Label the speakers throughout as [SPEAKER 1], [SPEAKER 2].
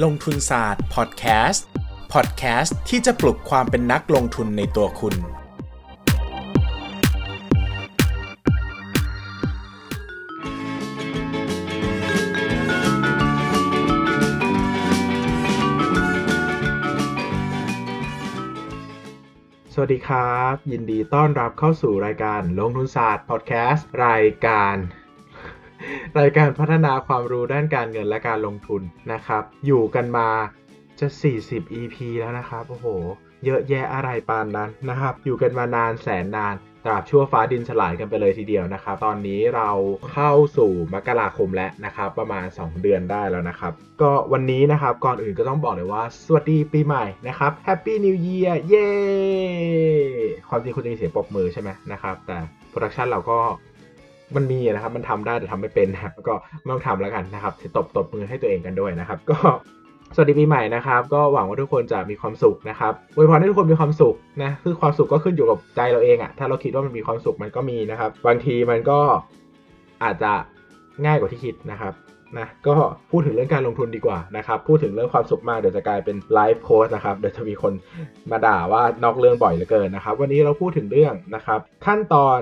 [SPEAKER 1] ลงทุนศาสตร์พอดแคสต์พอดแคสต์ที่จะปลุกความเป็นนักลงทุนในตัวคุณ
[SPEAKER 2] สวัสดีครับ ยินดีต้อนรับเข้าสู่รายการลงทุนศาสตร์พอดแคสต์รายการ รายการพัฒนาความรู้ด้านการเงินและการลงทุนนะครับ อยู่กันมาจะ 40 EP แล้วนะครับโอ้โห เยอะแยะอะไรปานนั้นนะครับ อยู่กันมานานแสนนานตราบชั่วฟ้าดินสลายกันไปเลยทีเดียวนะครับ ตอนนี้เราเข้าสู่มกราคมแล้วนะครับ ประมาณ 2 เดือนได้แล้วนะครับ ก็วันนี้นะครับก่อนอื่นก็ต้องบอกเลยว่า สวัสดีปีใหม่นะครับ Happy New Year เย้ความจริงคุณจะมีเสียงปรบมือใช่ไหมนะครับ แต่production เราก็ มันมีนะครับมันทำได้แต่ทำไม่เป็นนะครับก็ไม่ต้องทำแล้วกันนะครับตบตบมือให้ตัวเองกันด้วยนะครับ ก็สวัสดีปีใหม่นะครับ ก็หวังว่าทุกคนจะมีความสุขนะครับอวยพรให้ทุกคนมีความสุขนะคือความสุขก็ขึ้นอยู่กับใจเราเองอะถ้าเราคิดว่ามันมีความสุขมันก็มีนะครับ บางทีมันก็อาจจะง่ายกว่าที่คิดนะครับนะก็พูดถึงเรื่องการลงทุนดีกว่านะครับ พูดถึงเรื่องความสุขมากเดี๋ยวจะกลายเป็น life coach นะครับเดี๋ยวจะมีคนมาด่าว่านอกเรื่องบ่อยเหลือเกินนะครับ วันนี้เราพูดถึงเรื่องนะครับ ขั้นตอน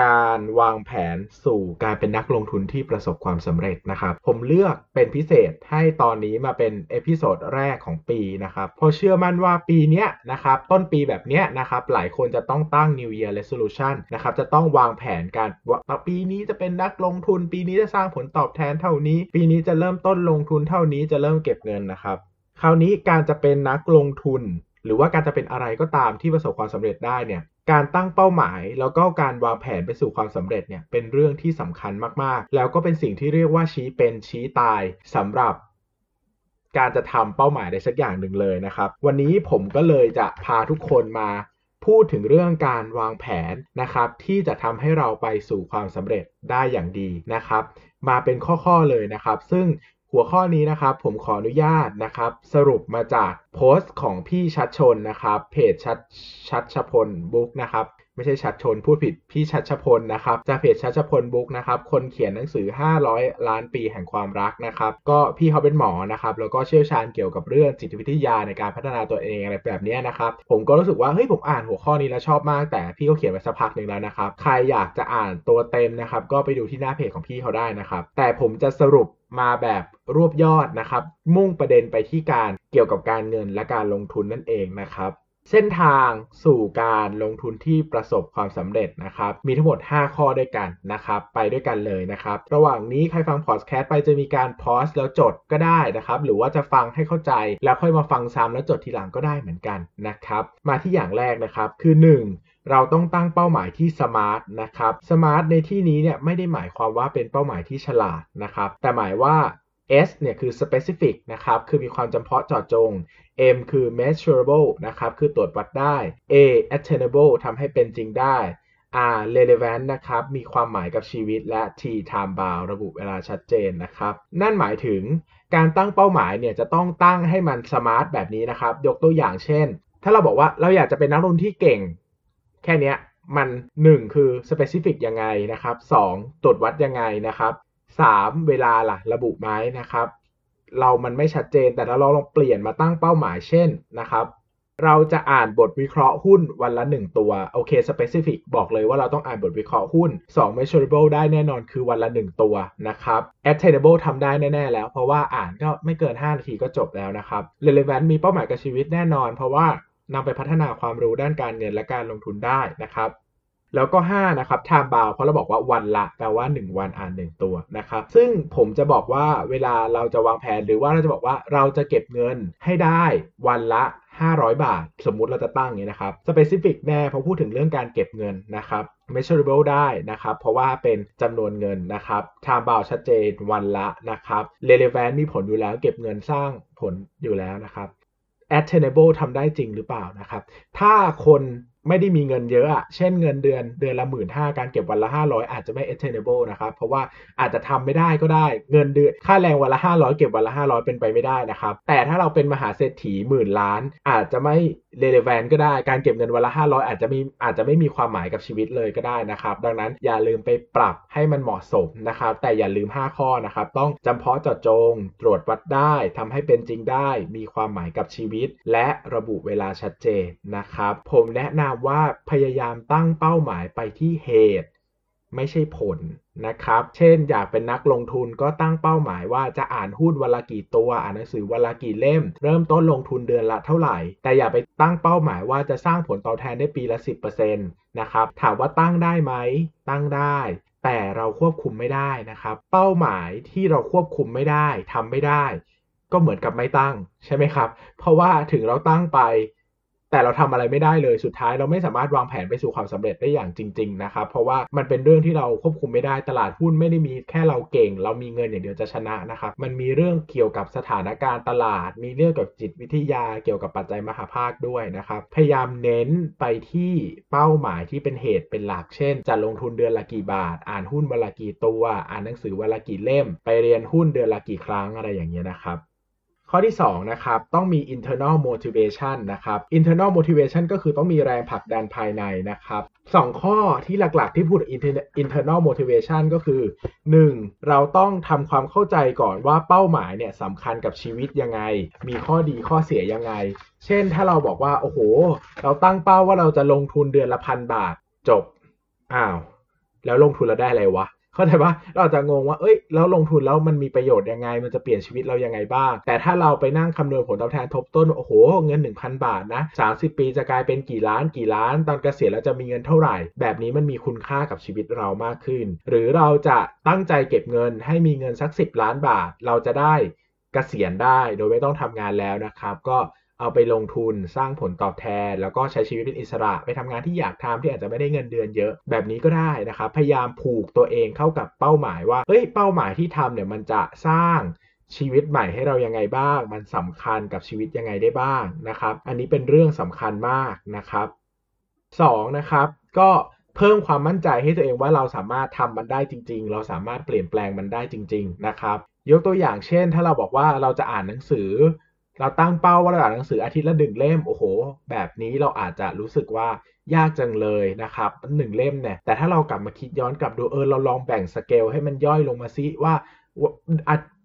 [SPEAKER 2] การวางแผนสู่การเป็นนักลงทุนที่ประสบความสำเร็จนะครับ ผมเลือกเป็นพิเศษให้ตอนนี้มาเป็น episode แรกของปีนะครับเพราะเชื่อมั่นว่าปีนี้นะครับต้นปีแบบนี้นะครับหลายคนจะต้องตั้ง New Year Resolution นะครับจะต้องวางแผนการว่าปีนี้จะเป็นนักลงทุน ปีนี้จะสร้างผลตอบแทนเท่านี้ ปีนี้จะเริ่มต้นลงทุนเท่านี้จะเริ่มเก็บเงินนะครับคราวนี้การจะเป็นนักลงทุน หรือว่าการจะเป็นอะไรก็ตามที่ประสบความสำเร็จได้เนี่ยการตั้งเป้าหมาย แล้วก็การวางแผนไปสู่ความสำเร็จเนี่ยเป็นเรื่องที่สำคัญมากๆ แล้วก็เป็นสิ่งที่เรียกว่าชี้เป็นชี้ตายสำหรับการจะทำเป้าหมายใดสักอย่างหนึ่งเลยนะครับ วันนี้ผมก็เลยจะพาทุกคนมาพูดถึงเรื่องการวางแผนนะครับ ที่จะทำให้เราไปสู่ความสำเร็จได้อย่างดีนะครับ มาเป็นข้อๆเลยนะครับ ซึ่ง หัวข้อนี้นะครับผมขออนุญาตนะครับ สรุปมาจากโพสต์ของพี่ชัดชนนะครับเพจชัดชัดชพลบุ๊กนะครับ ไม่ใช่ชัดชนพูดผิดพี่ชัดชพลนะครับจากเพจชัดชพลบุ๊กนะครับคนเขียนหนังสือ 500 ล้านปีแห่งความรักนะครับก็พี่เขาเป็นหมอนะครับแล้วก็เชี่ยวชาญเกี่ยวกับเรื่องจิตวิทยาในการพัฒนาตัวเองอะไรแบบนี้นะครับผมก็รู้สึกว่าเฮ้ยผมอ่านหัวข้อนี้แล้วชอบมาก แต่พี่เขาเขียนไว้สักพักหนึ่งแล้วนะครับใครอยากจะอ่านตัวเต็มนะครับก็ไปดูที่หน้าเพจของพี่เขาได้นะครับแต่ผมจะสรุปมาแบบรวบยอดนะครับมุ่งประเด็นไปที่การเกี่ยวกับการเงินและการลงทุนนั่นเองนะครับ เส้นทางสู่การลงทุนที่ประสบความสำเร็จนะครับ มีทั้งหมด 5 ข้อด้วยกันนะครับ ไปด้วยกันเลยนะครับ ระหว่างนี้ใครฟังพอดแคสต์ไปจะมีการ pause แล้วจดก็ได้นะครับ หรือว่าจะฟังให้เข้าใจ แล้วค่อยมาฟังซ้ำแล้วจดทีหลังก็ได้เหมือนกันนะครับ มาที่อย่างแรกนะครับ คือ 1เราต้องตั้งเป้าหมายที่ SMART นะครับ SMART ในที่นี้เนี่ยไม่ได้หมายความว่าเป็นเป้าหมายที่ฉลาดนะครับ แต่หมายว่า S เนี่ยคือ specific นะครับ คือมีความจำเพาะเจาะจง M คือ measurable นะครับ คือตรวจวัดได้ A attainable ทำให้เป็นจริงได้ R relevant นะครับ มีความหมายกับชีวิตและ T time bound ระบุเวลาชัดเจนนะครับ นั่นหมายถึงการตั้งเป้าหมายเนี่ยจะต้องตั้งให้มันสมาร์ทแบบนี้นะครับ ยกตัวอย่างเช่น ถ้าเราบอกว่าเราอยากจะเป็นนักลงทุนที่เก่ง แค่นี้มัน 1 คือ specific ยังไงนะครับ 2 ตรวจวัดยังไงนะครับ 3. เวลาล่ะระบุไหมนะครับ เรามันไม่ชัดเจน แต่ถ้าเราลองเปลี่ยนมาตั้งเป้าหมายเช่นนะครับ เราจะอ่านบทวิเคราะห์หุ้นวันละ 1 ตัวโอเค specific บอกเลยว่าเราต้องอ่านบทวิเคราะห์หุ้น 2 measurable ได้แน่นอนคือวันละ 1 ตัวนะครับ attainable ทำได้แน่ๆแล้ว เพราะว่าอ่านก็ไม่เกิน 5 นาทีก็จบแล้วนะครับ relevant มีเป้าหมายกับชีวิตแน่นอน เพราะว่านำไปพัฒนาความรู้ด้านการเงินและการลงทุนได้นะครับ แล้วก็ 5 นะครับ time bound เพราะเราบอกว่าวันละแปลว่า 1 วันอ่าน 1 ตัวนะครับ ซึ่งผมจะบอกว่าเวลาเราจะวางแผนหรือว่าเราจะบอกว่าเราจะเก็บเงินให้ได้วันละ 500 บาท สมมุติเราจะตั้งอย่างนี้นะครับ specific แน่เพราะพูดถึงเรื่องการเก็บเงินนะครับ measurable ได้นะครับ เพราะว่าเป็นจำนวนเงินนะครับ time bound ชัดเจนวันละนะครับ relevant มีผลอยู่แล้ว เก็บเงินสร้างผลอยู่แล้วนะครับ attainable ทำได้จริงหรือเปล่านะครับ ถ้าคน ไม่ได้มีเงินเยอะอะเช่นเงินเดือนเดือนละหมื่นห้าการเก็บวันละห้าร้อยอาจจะไม่ attainable นะครับ เพราะว่าอาจจะทำไม่ได้ก็ได้ เงินเดือนค่าแรงวันละห้าร้อยเก็บวันละห้าร้อยเป็นไปไม่ได้นะครับ แต่ถ้าเราเป็นมหาเศรษฐีหมื่นล้าน อาจจะไม่ relevant ก็ได้ การเก็บเงินวันละห้าร้อยอาจจะมีอาจจะไม่มีความหมายกับชีวิตเลยก็ได้นะครับ ดังนั้นอย่าลืมไปปรับให้มันเหมาะสมนะครับ แต่อย่าลืม 5 ข้อนะครับ ต้องจำเพาะเจาะจง ตรวจวัดได้ทำให้เป็นจริงได้ มีความหมายกับชีวิต และระบุเวลาชัดเจนนะครับ ผมแนะนำว่าพยายามตั้งเป้าหมายไปที่เหตุ ไม่ใช่ผลนะครับ เช่น อยากเป็นนักลงทุนก็ตั้งเป้าหมายว่าจะอ่านหุ้นวันละกี่ตัว อ่านหนังสือวันละกี่เล่ม เริ่มต้นลงทุนเดือนละเท่าไหร่ แต่อย่าไปตั้งเป้าหมายว่าจะสร้างผลตอบแทนได้ปีละ 10%นะครับ ถามว่าตั้งได้ไหม ตั้งได้ แต่เราควบคุมไม่ได้นะครับ เป้าหมายที่เราควบคุมไม่ได้ทำไม่ได้ ก็เหมือนกับไม่ตั้งใช่ไหมครับ เพราะว่าถึงเราตั้งไป แต่เราทำอะไรไม่ได้เลยสุดท้ายเราไม่สามารถวางแผนไปสู่ความสำเร็จได้อย่างจริง ๆ นะครับ เพราะว่ามันเป็นเรื่องที่เราควบคุมไม่ได้ตลาดหุ้นไม่ได้มีแค่เราเก่ง เรามีเงินอย่างเดียวจะชนะนะครับมันมีเรื่องเกี่ยวกับสถานการณ์ตลาด มีเรื่องกับจิตวิทยาเกี่ยวกับปัจจัยมหาภาคด้วยนะครับพยายามเน้นไปที่เป้าหมายที่เป็นเหตุเป็นหลักเช่น จะลงทุนเดือนละกี่บาท อ่านหุ้นวันละกี่ตัว อ่านหนังสือวันละกี่เล่ม ไปเรียนหุ้นเดือนละกี่ครั้งอะไรอย่างเงี้ยนะครับ ข้อที่2นะครับต้องมี internal motivation นะครับ internal motivation ก็คือต้องมีแรงผลักดันภายในนะครับสองข้อที่หลักๆที่พูด internal motivation ก็คือ 1. เราต้องทำความเข้าใจก่อนว่าเป้าหมายเนี่ยสำคัญกับชีวิตยังไง มีข้อดีข้อเสียยังไง เช่นถ้าเราบอกว่าโอ้โห เราตั้งเป้าว่าเราจะลงทุนเดือนละพันบาทจบอ้าวแล้วลงทุนแล้วได้อะไรวะ เข้าใจปะเราจะงงว่าเอ้ยแล้วลงทุนแล้วมันมีประโยชน์ยังไง มันจะเปลี่ยนชีวิตเรายังไงบ้าง แต่ถ้าเราไปนั่งคำนวณผลตอบแทนทบต้นโอ้โหเงิน 1,000 บาทนะ30 ปีจะกลายเป็นกี่ล้านกี่ล้าน ตอนเกษียณแล้วจะมีเงินเท่าไหร่ แบบนี้มันมีคุณค่ากับชีวิตเรามากขึ้น หรือเราจะตั้งใจเก็บเงินให้มีเงินสัก 10 ล้านบาท เราจะได้เกษียณได้โดยไม่ต้องทำงานแล้วนะครับ ก็ เอาไปลงทุนสร้างผลตอบแทน แล้วก็ใช้ชีวิตเป็นอิสระ ไปทำงานที่อยากทำที่อาจจะไม่ได้เงินเดือนเยอะ แบบนี้ก็ได้นะครับ พยายามผูกตัวเองเข้ากับเป้าหมายว่าเฮ้ยเป้าหมายที่ทำเนี่ยมันจะสร้างชีวิตใหม่ให้เรายังไงบ้าง มันสำคัญกับชีวิตยังไงได้บ้างนะครับ อันนี้เป็นเรื่องสำคัญมากนะครับ2นะครับ ก็เพิ่มความมั่นใจให้ตัวเองว่าเราสามารถทำมันได้จริง ๆ เราสามารถเปลี่ยนแปลงมันได้จริง ๆ นะครับ ยกตัวอย่างเช่น ถ้าเราบอกว่าเราจะอ่านหนังสือ เราตั้งเป้าว่าเราอ่านหนังสืออาทิตย์ละหนึ่งเล่มโอ้โห แบบนี้เราอาจจะรู้สึกว่ายากจังเลยนะครับหนึ่งเล่มเนี่ยแต่ถ้าเรากลับมาคิดย้อนกลับดูเออเราลองแบ่งสเกลให้มันย่อยลงมาซิว่า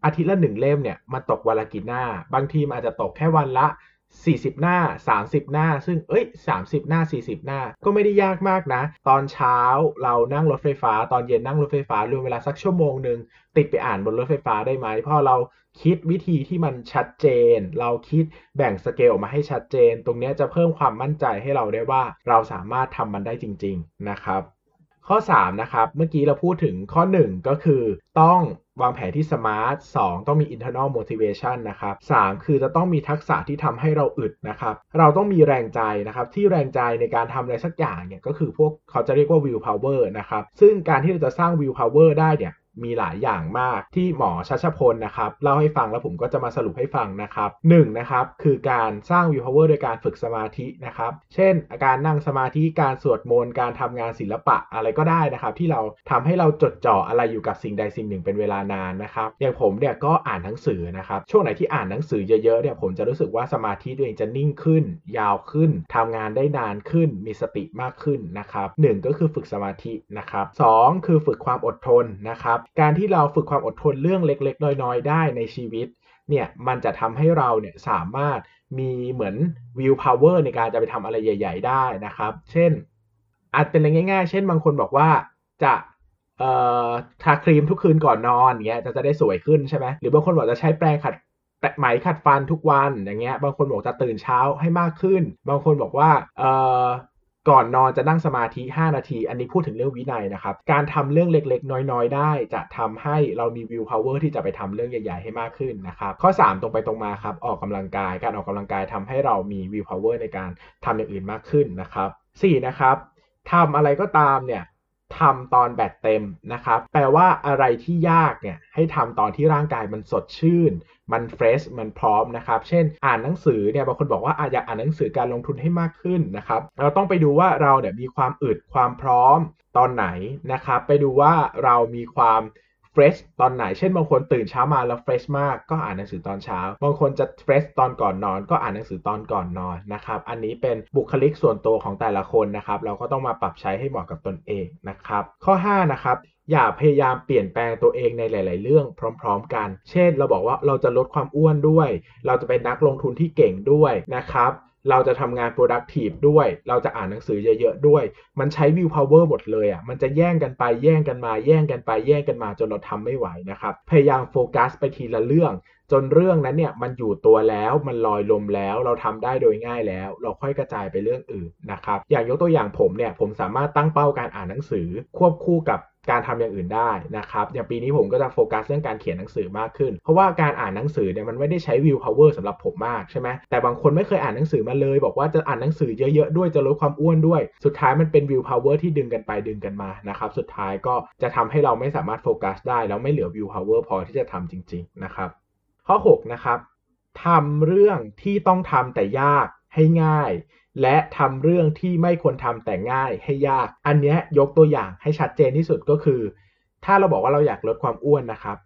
[SPEAKER 2] อาทิตย์ละหนึ่งเล่มเนี่ยมันตกวันละกี่หน้า บางทีมันอาจจะตกแค่วันละ 40 หน้า 30 หน้า ซึ่งเอ้ย 30 หน้า 40 หน้า ก็ไม่ได้ยากมากนะ ตอนเช้าเรานั่งรถไฟฟ้า ตอนเย็นนั่งรถไฟฟ้ารวมเวลาสักชั่วโมงหนึ่งติดไปอ่านบนรถไฟฟ้าได้ไหมเพราะเราคิดวิธีที่มันชัดเจน เราคิดแบ่งสเกลออกมาให้ชัดเจน ตรงนี้จะเพิ่มความมั่นใจให้เราได้ว่า เราสามารถทำมันได้จริง ๆ นะครับ ข้อ 3 นะครับ เมื่อกี้เราพูดถึงข้อ 1 ก็คือต้อง วางแผนที่สมาร์ท 2 ต้องมี internal motivation นะครับ 3 คือจะต้องมีทักษะที่ทำให้เราอึดนะครับ เราต้องมีแรงใจนะครับ ที่แรงใจในการทำอะไรสักอย่างเนี่ยก็คือพวกเขาจะเรียกว่า will power นะครับ ซึ่งการที่เราจะสร้าง will power ได้เนี่ย มีหลายอย่างมากที่หมอชัชพลนะครับเล่าให้ฟังแล้วผมก็จะมาสรุปให้ฟังนะครับหนึ่งนะครับคือการสร้างวิวพาวเวอร์โดยการฝึกสมาธินะครับเช่นการนั่งสมาธิการสวดมนต์การทำงานศิลปะอะไรก็ได้นะครับ ที่เราทำให้เราจดจ่ออะไรอยู่กับสิ่งใดสิ่งหนึ่งเป็นเวลานานนะครับอย่างผมเนี่ยก็อ่านหนังสือนะครับช่วงไหนที่อ่านหนังสือเยอะๆเนี่ยผมจะรู้สึกว่าสมาธิตัวเองจะนิ่งขึ้น ยาวขึ้นทำงานได้นานขึ้น มีสติมากขึ้นนะครับหก็คือฝึกสมาธินะครับสคือฝึกความอดทนนะครับการที่เราฝึกความอดทนเรื่องเล็ก ๆ น้อย ๆ ได้ในชีวิตเนี่ยมันจะทำให้เราเนี่ยสามารถมีเหมือนวิวพาวเวอร์ในการจะไปทำอะไรใหญ่ ๆ ได้นะครับ เช่น อาจเป็นอะไรง่าย ๆ เช่นบางคนบอกว่าจะเอ่อทาครีมทุกคืนก่อนนอนเงี้ยจะจะได้สวยขึ้นใช่ไหมหรือบางคนบอกจะใช้แปรงขัดไหมขัดฟันทุกวันอย่างเงี้ย บางคนบอกจะตื่นเช้าให้มากขึ้น บางคนบอกว่าเอ่อ ก่อนนอนจะนั่งสมาธิ 5 นาที อันนี้พูดถึงเรื่องวินัยนะครับ การทำเรื่องเล็กๆ น้อยๆ ได้ จะทำให้เรามี willpower ที่จะไปทำเรื่องใหญ่ๆ ให้มากขึ้นนะครับ ข้อ 3 ตรงไปตรงมาครับ ออกกำลังกาย การออกกำลังกายทำให้เรามี willpower ในการทำอย่างอื่นมากขึ้นนะครับ4นะครับทำอะไรก็ตามเนี่ยทำตอนแบตเต็มนะครับ แปลว่าอะไรที่ยากเนี่ยให้ทำตอนที่ร่างกายมันสดชื่น มัน fresh มันพร้อมนะครับ เช่นอ่านหนังสือเนี่ยบางคนบอกว่าอยากอ่านหนังสือการลงทุนให้มากขึ้นนะครับ เราต้องไปดูว่าเราเนี่ยมีความอึดความพร้อมตอนไหนนะครับ ไปดูว่าเรามีความ fresh ตอนไหน เช่นบางคนตื่นเช้ามาแล้ว fresh มากก็อ่านหนังสือตอนเช้า บางคนจะ fresh ตอนก่อนนอน ก็อ่านหนังสือตอนก่อนนอนนะครับ อันนี้เป็นบุคลิกส่วนตัวของแต่ละคนนะครับ เราก็ต้องมาปรับใช้ให้เหมาะกับตนเองนะครับ ข้อ 5 นะครับอย่าพยายามเปลี่ยนแปลงตัวเองในหลาย ๆ เรื่องพร้อม ๆ กัน เช่น เราบอกว่าเราจะลดความอ้วนด้วย เราจะเป็นนักลงทุนที่เก่งด้วยนะครับ เราจะทำงาน productive ด้วย เราจะอ่านหนังสือเยอะๆด้วย มันใช้ will power หมดเลยอะ มันจะแย่งกันไปแย่งกันมา แย่งกันไปแย่งกันมาจนเราทำไม่ไหวนะครับ พยายามโฟกัสไปทีละเรื่อง จนเรื่องนั้นเนี่ยมันอยู่ตัวแล้วมันลอยลมแล้วเราทำได้โดยง่ายแล้ว เราค่อยกระจายไปเรื่องอื่นนะครับอย่างยกตัวอย่างผมเนี่ยผมสามารถตั้งเป้าการอ่านหนังสือควบคู่กับการทำอย่างอื่นได้นะครับอย่างปีนี้ผมก็จะโฟกัสเรื่องการเขียนหนังสือมากขึ้น เพราะว่าการอ่านหนังสือเนี่ยมันไม่ได้ใช้ willpower สำหรับผมมากใช่ไหมแต่บางคนไม่เคยอ่านหนังสือมาเลย บอกว่าจะอ่านหนังสือเยอะๆด้วยจะลดความอ้วนด้วย สุดท้ายมันเป็น willpower ที่ดึงกันไปดึงกันมานะครับสุดท้ายก็จะทำให้เราไม่สามารถโฟกัสได้แล้วไม่เหลือ willpower พอที่จะทำจริง ๆ นะครับ ข้อ 6 นะครับทำเรื่องที่ต้องทำแต่ยากให้ง่าย และทำเรื่องที่ไม่ควรทำแต่ง่ายให้ยาก อันนี้ยกตัวอย่างให้ชัดเจนที่สุดก็คือ ถ้าเราบอกว่าเราอยากลดความอ้วนนะครับ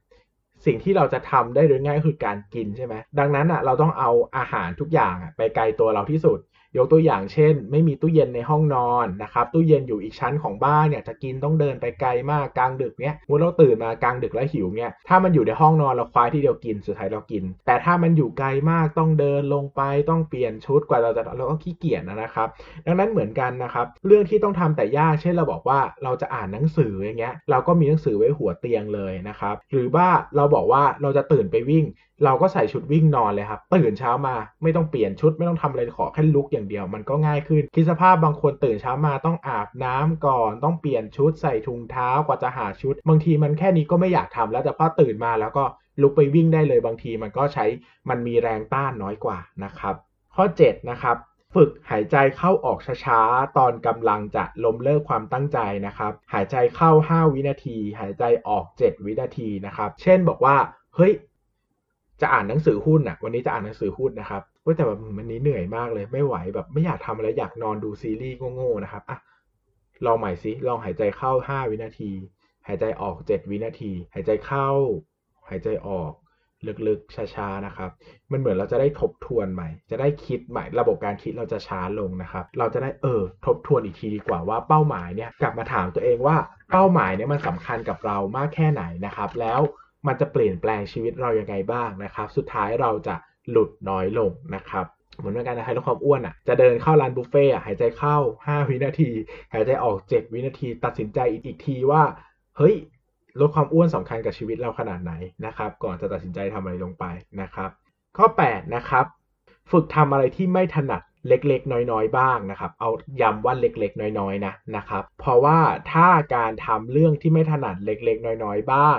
[SPEAKER 2] สิ่งที่เราจะทำได้โดยง่ายคือการกินใช่ไหมดังนั้นอะเราต้องเอาอาหารทุกอย่างไปไกลตัวเราที่สุด ยกตัวอย่างเช่น ไม่มีตู้เย็นในห้องนอนนะครับตู้เย็นอยู่อีกชั้นของบ้านเนี่ยจะกินต้องเดินไปไกลมากกลางดึกเนี้ยเมื่อเราตื่นมากลางดึกแล้วหิวเนี่ยถ้ามันอยู่ในห้องนอนเราคว้าที่เดียวกินสุดท้ายเรากิน แต่ถ้ามันอยู่ไกลมากต้องเดินลงไปต้องเปลี่ยนชุดกว่าเราจะเราก็ขี้เกียจนะครับ ดังนั้นเหมือนกันนะครับเรื่องที่ต้องทำแต่ยากเช่นเราบอกว่าเราจะอ่านหนังสืออย่างเงี้ยเราก็มีหนังสือไว้หัวเตียงเลยนะครับหรือว่าเราบอกว่าเราจะตื่นไปวิ่ง เราก็ใส่ชุดวิ่งนอนเลยครับตื่นเช้ามาไม่ต้องเปลี่ยนชุดไม่ต้องทำอะไรขอแค่ลุกอย่างเดียวมันก็ง่ายขึ้นคิดสภาพบางคนตื่นเช้ามาต้องอาบน้ำก่อน ต้องเปลี่ยนชุดใส่ถุงเท้ากว่าจะหาชุด บางทีมันแค่นี้ก็ไม่อยากทำแล้วแต่พอตื่นมาแล้วก็ลุกไปวิ่งได้เลยบางทีมันก็ใช้มันมีแรงต้านน้อยกว่านะครับ ข้อ 7 นะครับ ฝึกหายใจเข้าออกช้าๆ ตอนกำลังจะล้มเลิกความตั้งใจนะครับ หายใจเข้า 5 วินาที หายใจออก 7 วินาทีนะครับ เช่นบอกว่า เฮ้ย จะอ่านหนังสือหุ้นอะวันนี้จะอ่านหนังสือหุ้นนะครับ เว้แต่แบบมันนี้เหนื่อยมากเลยไม่ไหวแบบไม่อยากทำอะไรอยากนอนดูซีรีส์โง่ๆนะครับอะลองใหม่สิลองหายใจเข้า5วินาที หายใจออก7วินาที หายใจเข้า หายใจออกลึกๆช้าๆนะครับ มันเหมือนเราจะได้ทบทวนใหม่ จะได้คิดใหม่ระบบการคิดเราจะช้าลงนะครับ เราจะได้เออทบทวนอีกทีดีกว่าว่าเป้าหมายเนี่ยกลับมาถามตัวเองว่าเป้าหมายเนี่ยมันสำคัญกับเรามากแค่ไหนนะครับ แล้วมันจะเปลี่ยนแปลงชีวิตเรายังไงบ้างนะครับ สุดท้ายเราจะ หลุดน้อยลงนะครับเหมือนกันนะลดความอ้วนอะจะเดินเข้าร้านบุฟเฟ่หายใจเข้า 5 วินาที หายใจออก 7 วินาที ตัดสินใจอีกทีว่าเฮ้ยลดความอ้วนสำคัญกับชีวิตเราขนาดไหนนะครับ ก่อนจะตัดสินใจทำอะไรลงไปนะครับ ข้อ 8 นะครับ ฝึกทำอะไรที่ไม่ถนัดเล็กๆ น้อยๆ บ้างนะครับ เอาย้ำว่าเล็กๆ น้อยๆ นะนะครับ เพราะว่าถ้าการทำเรื่องที่ไม่ถนัดเล็กๆ น้อยๆ บ้าง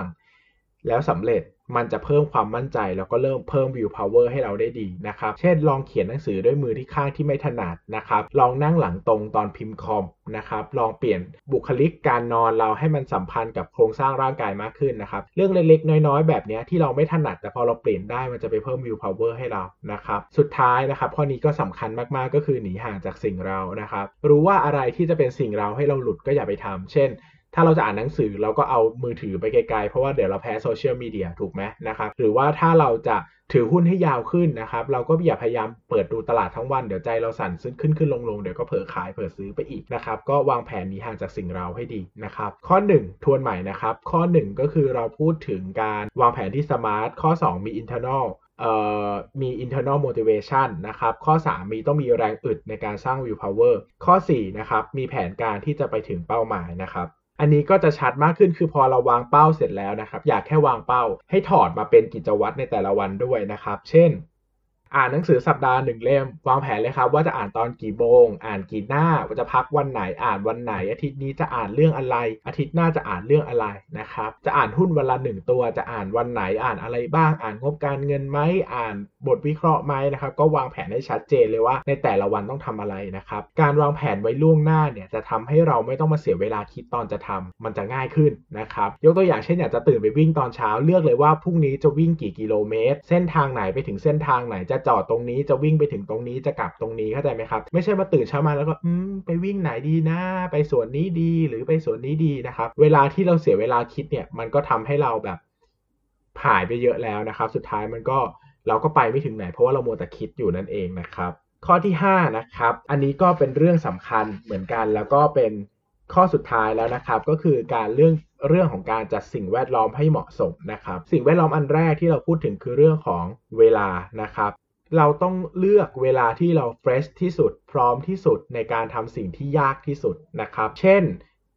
[SPEAKER 2] แล้วสำเร็จมันจะเพิ่มความมั่นใจ แล้วก็เริ่มเพิ่มวิวพาวเวอร์ให้เราได้ดีนะครับ เช่นลองเขียนหนังสือด้วยมือที่ข้างที่ไม่ถนัดนะครับ ลองนั่งหลังตรงตอนพิมพ์คอมนะครับ ลองเปลี่ยนบุคลิกการนอนเราให้มันสัมพันธ์กับโครงสร้างร่างกายมากขึ้นนะครับ เรื่องเล็กๆ น้อยๆ แบบนี้ที่เราไม่ถนัด แต่พอเราเปลี่ยนได้มันจะไปเพิ่ม willpower ให้เรานะครับ สุดท้ายนะครับ ข้อนี้ก็สำคัญมากๆ ก็คือหนีห่างจากสิ่งเร้านะครับ รู้ว่าอะไรที่จะเป็นสิ่งเร้าให้เราหลุดก็อย่าไปทำเช่น ถ้าเราจะอ่านหนังสือเราก็เอามือถือไปไกลๆ เพราะว่าเดี๋ยวเราแพ้โซเชียลมีเดียถูกไหมนะครับ หรือว่าถ้าเราจะถือหุ้นให้ยาวขึ้นนะครับ เราก็อย่าพยายามเปิดดูตลาดทั้งวัน เดี๋ยวใจเราสั่นซึ้งขึ้นขึ้นลงลงเดี๋ยวก็เผลอขายเผลอซื้อไปอีกนะครับ ก็วางแผนหนีห่างจากสิ่งเร้าให้ดีนะครับ ข้อ 1 ทวนใหม่นะครับ ข้อ 1 ก็คือเราพูดถึงการวางแผนที่ SMART ข้อ 2 มี internal เอ่อมี internal motivation นะครับ ข้อ 3 มีต้องมีแรงอึดในการสร้าง will power ข้อ 4 นะครับ มีแผนการที่จะไปถึงเป้าหมายนะครับ อันนี้ก็จะชัดมากขึ้นคือพอเราวางเป้าเสร็จแล้วนะครับ อยากแค่วางเป้าให้ถอดมาเป็นกิจวัตรในแต่ละวันด้วยนะครับ เช่น อ่านหนังสือสัปดาห์หนึ่งเล่ม วางแผนเลยครับ ว่าจะอ่านตอนกี่โมง อ่านกี่หน้าว่าจะพักวันไหนอ่านวันไหน อาทิตย์นี้จะอ่านเรื่องอะไร อาทิตย์หน้าจะอ่านเรื่องอะไรนะครับ จะอ่านหุ้นวันละหนึ่งตัว จะอ่านวันไหนอ่านอะไรบ้าง อ่านงบการเงินไหมอ่านบทวิเคราะห์ไหมนะครับ ก็วางแผนให้ชัดเจนเลยว่า ในแต่ละวันต้องทำอะไรนะครับ การวางแผนไว้ล่วงหน้าเนี่ยจะทำให้เราไม่ต้องมาเสียเวลาคิดตอนจะทำมันจะง่ายขึ้นนะครับ ยกตัวอย่างเช่นอยากจะตื่นไปวิ่งตอนเช้าเลือกเลยว่าพรุ่งนี้จะวิ่งกี่กิโลเมตร เส้นทางไหนไปถึงเส้นทางไหนจะจอดตรงนี้จะวิ่งไปถึงตรงนี้จะกลับตรงนี้เข้าใจไหมครับ ไม่ใช่มาตื่นเช้ามาแล้วก็อืมไปวิ่งไหนดีนะ ไปสวนนี้ดีหรือไปสวนนี้ดีนะครับ เวลาที่เราเสียเวลาคิดเนี่ยมันก็ทำให้เราแบบหายไปเยอะแล้วนะครับ สุดท้ายมันก็เราก็ไปไม่ถึงไหน เพราะว่าเราโมวแต่คิดอยู่นั่นเองนะครับ ข้อที่ 5 นะครับ อันนี้ก็เป็นเรื่องสำคัญเหมือนกัน แล้วก็เป็นข้อสุดท้ายแล้วนะครับ ก็คือการเรื่องเรื่องของการจัดสิ่งแวดล้อมให้เหมาะสมนะครับ สิ่งแวดล้อมอันแรกที่เราพูดถึงคือเรื่องของเวลานะครับ เราต้องเลือกเวลาที่เราเฟรชที่สุด พร้อมที่สุดในการทำสิ่งที่ยากที่สุดนะครับ เช่น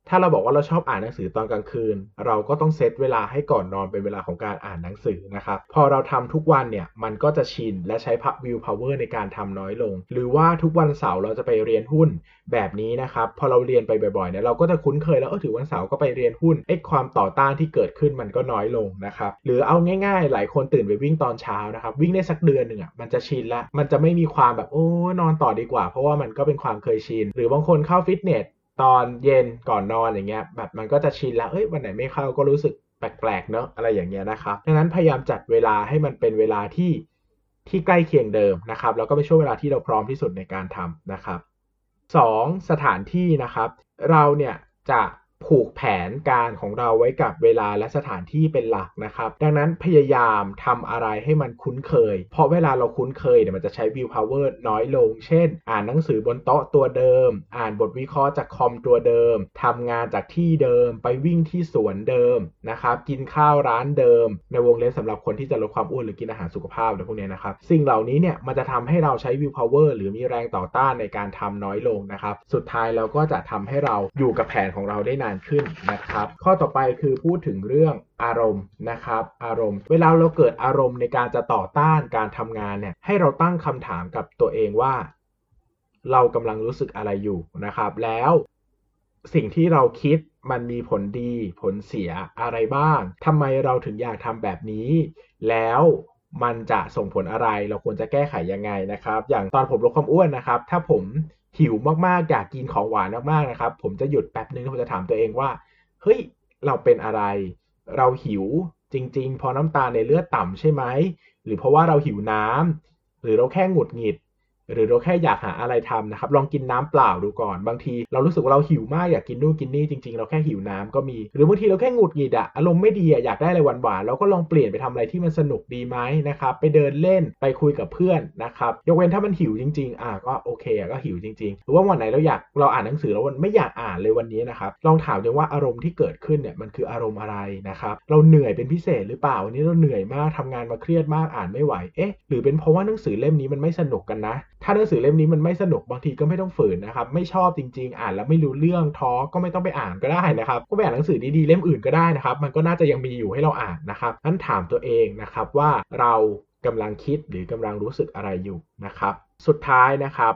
[SPEAKER 2] ถ้าเราบอกว่าเราชอบอ่านหนังสือตอนกลางคืน เราก็ต้องเซตเวลาให้ก่อนนอนเป็นเวลาของการอ่านหนังสือนะครับ พอเราทำทุกวันเนี่ยมันก็จะชินและใช้พักวิวพาวเวอร์ในการทำน้อยลง หรือว่าทุกวันเสาร์เราจะไปเรียนหุ้นแบบนี้นะครับ พอเราเรียนไปบ่อยๆเนี่ยเราก็จะคุ้นเคยแล้วเออถือวันเสาร์ก็ไปเรียนหุ้นไอ้ความต่อต้านที่เกิดขึ้นมันก็น้อยลงนะครับ หรือเอาง่ายๆ หลายคนตื่นไปวิ่งตอนเช้านะครับ วิ่งได้สักเดือนหนึ่งอะมันจะชินละมันจะไม่มีความแบบโอ้นอนต่อดีกว่า เพราะว่ามันก็เป็นความเคยชิน หรือบางคนเข้าฟิตเนส ตอนเย็นก่อนนอนอย่างเงี้ยแบบมันก็จะชินแล้วเฮ้ยวันไหนไม่เข้าก็รู้สึกแปลกๆเนอะอะไรอย่างเงี้ยนะครับดังนั้นพยายามจัดเวลาให้มันเป็นเวลาที่ที่ใกล้เคียงเดิมนะครับแล้วก็เป็นช่วงเวลาที่เราพร้อมที่สุดในการทำนะครับ 2. สถานที่นะครับ เราเนี่ยจะ ผูกแผนการของเราไว้กับเวลาและสถานที่เป็นหลักนะครับ ดังนั้นพยายามทำอะไรให้มันคุ้นเคย เพราะเวลาเราคุ้นเคยเนี่ยมันจะใช้วิวพาวเวอร์น้อยลง เช่น อ่านหนังสือบนโต๊ะตัวเดิม อ่านบทวิเคราะห์จากคอมตัวเดิมทำงานจากที่เดิม ไปวิ่งที่สวนเดิมนะครับกินข้าวร้านเดิม ในวงเล็บสำหรับคนที่จะลดความอ้วนหรือกินอาหารสุขภาพอะไรพวกนี้นะครับสิ่งเหล่านี้เนี่ยมันจะทำให้เราใช้วิวพาวเวอร์หรือมีแรงต่อต้านในการทำน้อยลงนะครับสุดท้ายเราก็จะทำให้เราอยู่กับแผนของเราได้นานขึ้นนะครับ ข้อต่อไปคือพูดถึงเรื่องอารมณ์นะครับ อารมณ์ เวลาเราเกิดอารมณ์ในการจะต่อต้านการทำงานเนี่ยให้เราตั้งคำถามกับตัวเองว่า เรากำลังรู้สึกอะไรอยู่นะครับ แล้วสิ่งที่เราคิดมันมีผลดีผลเสียอะไรบ้าง ทำไมเราถึงอยากทำแบบนี้ แล้วมันจะส่งผลอะไร เราควรจะแก้ไขยังไงนะครับ อย่างตอนผมลดความอ้วนนะครับ ถ้าผม หิวมากๆอยากกินของหวานมากๆนะครับ ผมจะหยุดแป๊บนึงแล้วผมจะถามตัวเองว่าเฮ้ยเราเป็นอะไร เราหิวจริงๆเพราะน้ำตาลในเลือดต่ำใช่ไหมหรือเพราะว่าเราหิวน้ำหรือเราแค่หงุดหงิด หรือเราแค่อยากหาอะไรทำนะครับ ลองกินน้ำเปล่าดูก่อน บางทีเรารู้สึกว่าเราหิวมากอยากกินนู่นกินนี่จริงๆ เราแค่หิวน้ำก็มี หรือบางทีเราแค่หงุดหงิดอะอารมณ์ไม่ดีอะอยากได้อะไรหวานๆเราก็ลองเปลี่ยนไปทำอะไรที่มันสนุกดีไหมนะครับ ไปเดินเล่นไปคุยกับเพื่อนนะครับ ยกเว้นถ้ามันหิวจริงๆ อะก็โอเคก็หิวจริงๆ หรือว่าวันไหนเราอยากเราอ่านหนังสือแล้ววันไม่อยากอ่านเลยวันนี้นะครับ ลองถามดูว่าอารมณ์ที่เกิดขึ้นเนี่ยมันคืออารมณ์อะไรนะครับ เราเหนื่อยเป็นพิเศษหรือเปล่าวันนี้เราเหนื่อยมากทำงานมาเครียดมากอ่านไม่ไหว เอ๊ะ หรือเป็นเพราะว่าหนังสือเล่มนี้มันไม่สนุกกันนะถ้าหนังสือเล่มนี้มันไม่สนุกบางทีก็ไม่ต้องฝืนนะครับ ไม่ชอบจริงๆ อ่านแล้วไม่รู้เรื่องท้อก็ไม่ต้องไปอ่านก็ได้นะครับก็ไปอ่านหนังสือดีๆเล่มอื่นก็ได้นะครับ มันก็น่าจะยังมีอยู่ให้เราอ่านนะครับนั้นถามตัวเองนะครับว่าเรากำลังคิดหรือกำลังรู้สึกอะไรอยู่นะครับ สุดท้ายนะครับ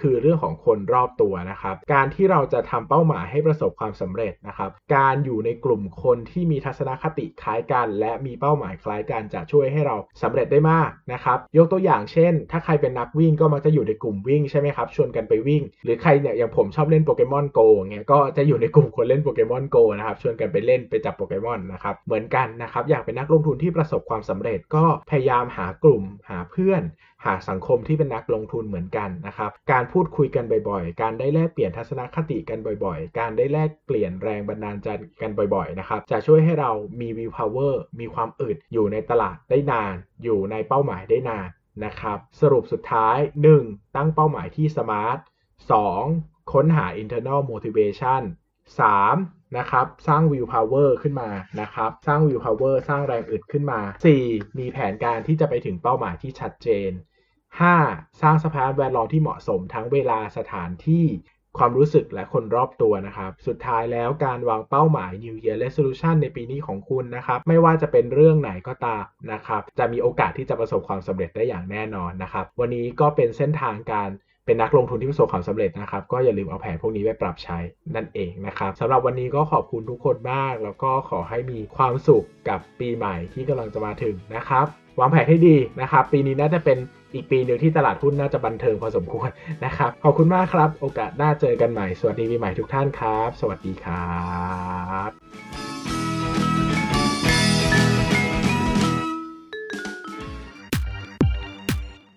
[SPEAKER 2] คือเรื่องของคนรอบตัวนะครับ การที่เราจะทำเป้าหมายให้ประสบความสำเร็จนะครับ การอยู่ในกลุ่มคนที่มีทัศนคติคล้ายกัน และมีเป้าหมายคล้ายกันจะช่วยให้เราสำเร็จได้มากนะครับ ยกตัวอย่างเช่น ถ้าใครเป็นนักวิ่งก็มักจะอยู่ในกลุ่มวิ่งใช่ไหมครับชวนกันไปวิ่ง หรือใครเนี่ยอย่างผมชอบเล่นโปเกมอนโกเงี้ยก็จะอยู่ในกลุ่มคนเล่นโปเกมอนโกนะครับชวนกันไปเล่นไปจับโปเกมอนนะครับเหมือนกันนะครับอยากเป็นนักลงทุนที่ประสบความสำเร็จก็พยายามหากลุ่มหาเพื่อนหาสังคมที่เป็นนักลงทุนเหมือนกันนะครับ การพูดคุยกันบ่อยๆ การได้แลกเปลี่ยนทัศนคติกันบ่อยๆ การได้แลกเปลี่ยนแรงบันดาลใจกันบ่อยๆนะครับ จะช่วยให้เรามี willpower มีความอึดอยู่ในตลาดได้นาน อยู่ในเป้าหมายได้นานนะครับ สรุปสุดท้าย 1. ตั้งเป้าหมายที่ SMART 2. ค้นหา internal motivation 3. นะครับ สร้าง willpower ขึ้นมานะครับ สร้าง willpower สร้างแรงอึดขึ้นมา 4. มีแผนการที่จะไปถึงเป้าหมายที่ชัดเจน 5. สร้างสภาพแวดล้อมที่เหมาะสมทั้งเวลาสถานที่ความรู้สึกและคนรอบตัวนะครับ สุดท้ายแล้วการวางเป้าหมาย New Year Resolution ในปีนี้ของคุณนะครับ ไม่ว่าจะเป็นเรื่องไหนก็ตามนะครับ จะมีโอกาสที่จะประสบความสำเร็จได้อย่างแน่นอนนะครับ วันนี้ก็เป็นเส้นทางการ เป็นนักลงทุนที่ประสบความสำเร็จนะครับ ก็อย่าลืมเอาแผนพวกนี้ไปปรับใช้นั่นเองนะครับสำหรับวันนี้ก็ขอบคุณทุกคนมาก แล้วก็ขอให้มีความสุขกับปีใหม่ที่กำลังจะมาถึงนะครับวางแผนให้ดีนะครับ ปีนี้น่าจะเป็นอีกปีหนึ่งที่ตลาดหุ้นน่าจะบันเทิงพอสมควรนะครับ ขอบคุณมากครับ โอกาสหน้าเจอกันใหม่ สวัสดีปีใหม่ทุกท่านครับ สวัสดีครับ